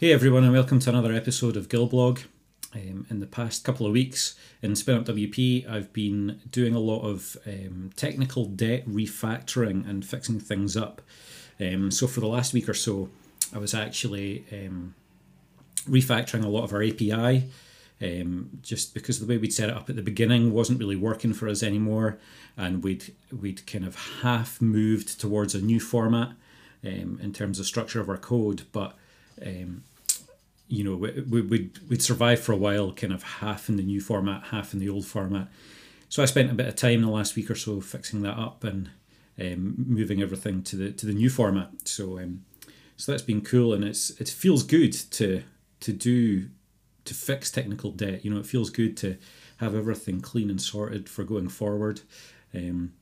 Hey everyone, and welcome to another episode of Gilblog. Um, in the past couple of weeks in SpinUp WP, I've been doing a lot of um, technical debt refactoring and fixing things up. Um, so for the last week or so, I was actually um, refactoring a lot of our API. Um, just because the way we'd set it up at the beginning wasn't really working for us anymore, and we'd we'd kind of half moved towards a new format um, in terms of structure of our code, but um, you know, we, would we'd survive for a while, kind of half in the new format, half in the old format. So I spent a bit of time in the last week or so fixing that up and um, moving everything to the to the new format. So um, so that's been cool, and it's it feels good to to do to fix technical debt. You know, it feels good to have everything clean and sorted for going forward. Um,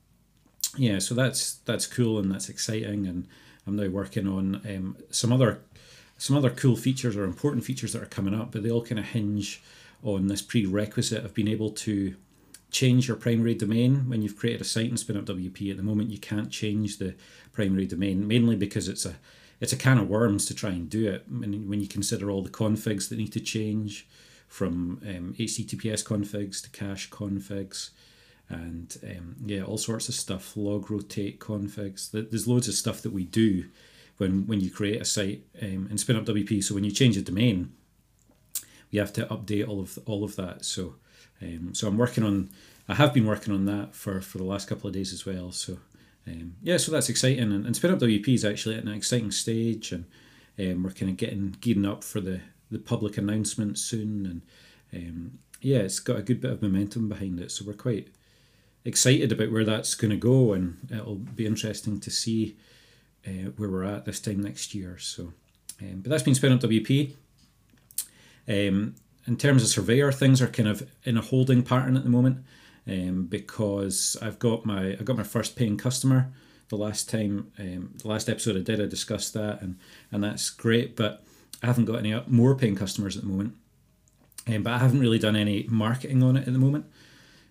yeah, so that's that's cool and that's exciting, and I'm now working on um, some other some other cool features or important features that are coming up, but they all kind of hinge on this prerequisite of being able to change your primary domain when you've created a site in SpinUp WP. At the moment, you can't change the primary domain, mainly because it's a it's a can of worms to try and do it. And when you consider all the configs that need to change, from um, HTTPS configs to cache configs, and um, yeah, all sorts of stuff, log rotate configs. There's loads of stuff that we do when when you create a site um, and SpinUp WP. So when you change a domain, we have to update all of all of that. So um, so I'm working on. I have been working on that for for the last couple of days as well. So um, yeah, so that's exciting. And, and SpinUp WP is actually at an exciting stage, and um, we're kind of getting gearing up for the the public announcement soon. And um, yeah, it's got a good bit of momentum behind it. So we're quite excited about where that's going to go, and it'll be interesting to see uh, where we're at this time next year. So, um, but that's been SpinUp WP. Um, in terms of Surveyor, things are kind of in a holding pattern at the moment um, because I've got my I got my first paying customer. The last time, um, the last episode I did, I discussed that, and and that's great. But I haven't got any more paying customers at the moment. Um, but I haven't really done any marketing on it at the moment,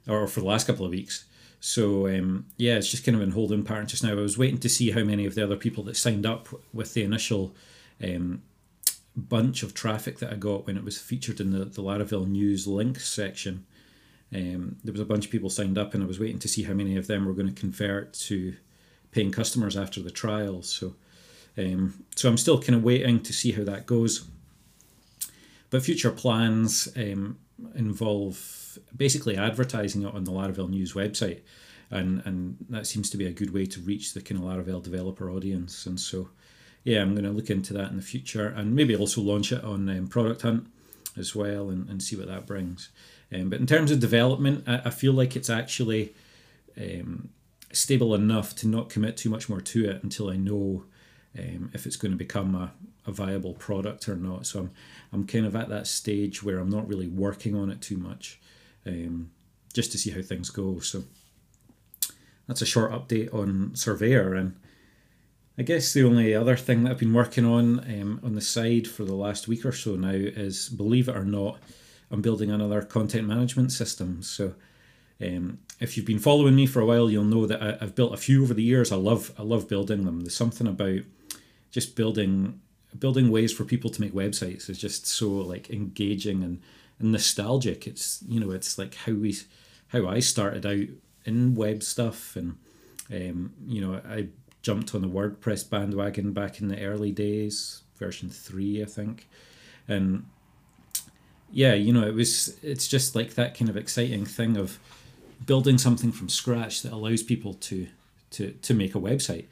or for the last couple of weeks. So um, yeah, it's just kind of in holding pattern just now. I was waiting to see how many of the other people that signed up with the initial um, bunch of traffic that I got when it was featured in the, the Laravel news links section. Um, there was a bunch of people signed up, and I was waiting to see how many of them were going to convert to paying customers after the trial. So, um, so I'm still kind of waiting to see how that goes. But future plans um, involve basically advertising it on the Laravel News website, and and that seems to be a good way to reach the kind of Laravel developer audience. And so, yeah, I'm going to look into that in the future, and maybe also launch it on um, Product Hunt as well, and, and see what that brings. Um, but in terms of development, I, I feel like it's actually um, stable enough to not commit too much more to it until I know um, if it's going to become a, a viable product or not. So I'm I'm kind of at that stage where I'm not really working on it too much um, just to see how things go. So that's a short update on Surveyor. And I guess the only other thing that I've been working on um, on the side for the last week or so now is, believe it or not, I'm building another content management system. So um, if you've been following me for a while, you'll know that I, have built a few over the years. I love I love building them. There's something about just building building ways for people to make websites is just so like engaging and nostalgic. It's you know it's like how we how I started out in web stuff, and um, you know I jumped on the WordPress bandwagon back in the early days, version three I think, and yeah, you know it was it's just like that kind of exciting thing of building something from scratch that allows people to to to make a website.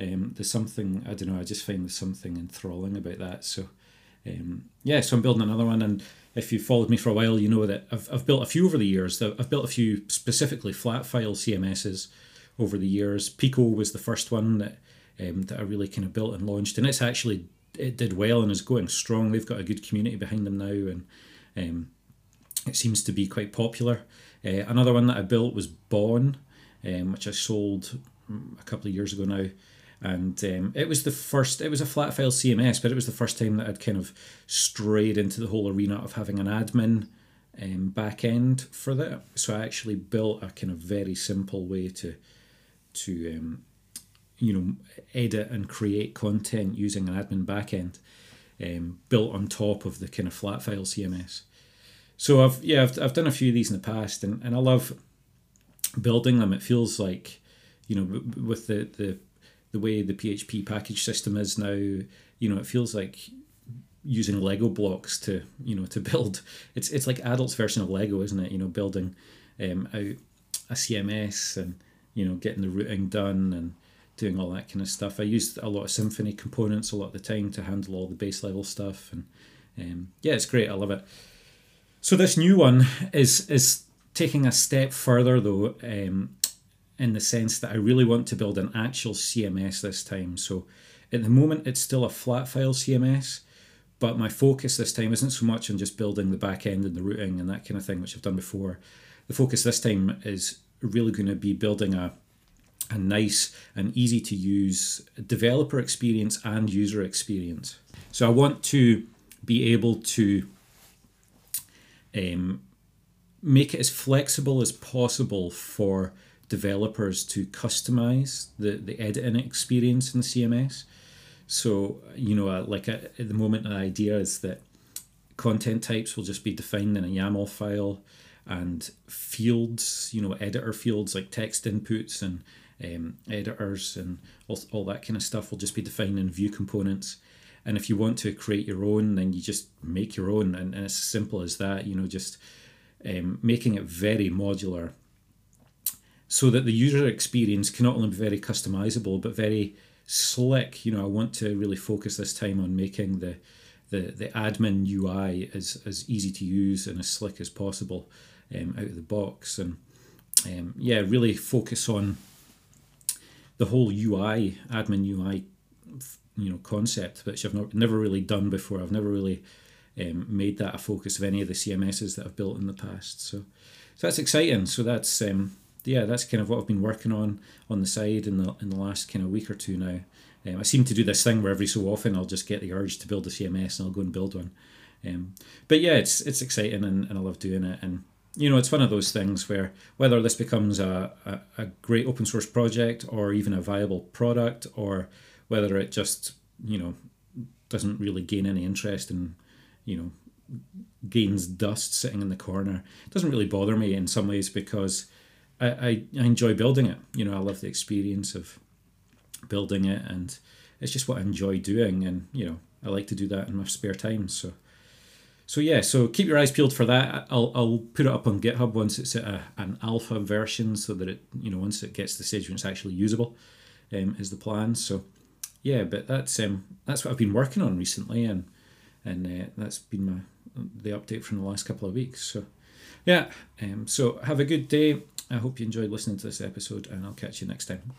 Um, there's something I don't know. I just find there's something enthralling about that. So um, yeah, so I'm building another one, and if you've followed me for a while, you know that I've, I've built a few over the years. I've built a few specifically flat file CMSs over the years. Pico was the first one that um, that I really kind of built and launched, and it's actually it did well and is going strong. They've got a good community behind them now, and um, it seems to be quite popular. Uh, another one that I built was Baun, um, which I sold a couple of years ago now and um, it was the first it was a flat file cms but it was the first time that i'd kind of strayed into the whole arena of having an admin um, back end for that so i actually built a kind of very simple way to to um, you know edit and create content using an admin backend um, built on top of the kind of flat file CMS. So I've yeah I've, I've done a few of these in the past, and, and I love building them. It feels like you know with the the the way the PHP package system is now, you know, it feels like using Lego blocks to you know to build. It's it's like adults version of Lego, isn't it? You know, building um, out a CMS and you know getting the routing done and doing all that kind of stuff. I used a lot of Symfony components a lot of the time to handle all the base level stuff, and um, yeah, it's great. I love it. So this new one is is taking a step further though, um, in the sense that I really want to build an actual CMS this time. So at the moment, it's still a flat file CMS, but my focus this time isn't so much on just building the back end and the routing and that kind of thing, which I've done before. The focus this time is really going to be building a a nice and easy to use developer experience and user experience. So I want to be able to um, make it as flexible as possible for developers to customize the, the editing experience in the CMS. So, you know, uh, like a, uh, at the moment, the idea is that content types will just be defined in a YAML file and fields, you know, editor fields like text inputs and um, editors and all, all that kind of stuff will just be defined in Vue components. And if you want to create your own, then you just make your own. And, and it's as simple as that, you know, just um, making it very modular so that the user experience can not only be very customizable, but very slick. You know, I want to really focus this time on making the the, the admin UI as, as easy to use and as slick as possible um, out of the box. And um, yeah, really focus on the whole UI, admin UI, you know, concept, which I've not, never really done before. I've never really um, made that a focus of any of the CMSs that I've built in the past. So, so that's exciting. So that's um, yeah, that's kind of what I've been working on on the side in the in the last kind of week or two now. Um, I seem to do this thing where every so often I'll just get the urge to build a CMS and I'll go and build one. Um, but yeah, it's it's exciting and, and I love doing it. And you know, it's one of those things where whether this becomes a, a, a great open source project or even a viable product, or whether it just, you know, doesn't really gain any interest and, you know, gains dust sitting in the corner, it doesn't really bother me in some ways because I, I, I enjoy building it. You know, I love the experience of building it and it's just what I enjoy doing and, you know, I like to do that in my spare time. So so yeah, so keep your eyes peeled for that. I'll, I'll put it up on GitHub once it's at a, an alpha version, so that it you know once it gets to the stage when it's actually usable, um, is the plan. So yeah, but that's um that's what I've been working on recently, and and uh, that's been my the update from the last couple of weeks. So yeah, um, so have a good day. I hope you enjoyed listening to this episode, and I'll catch you next time.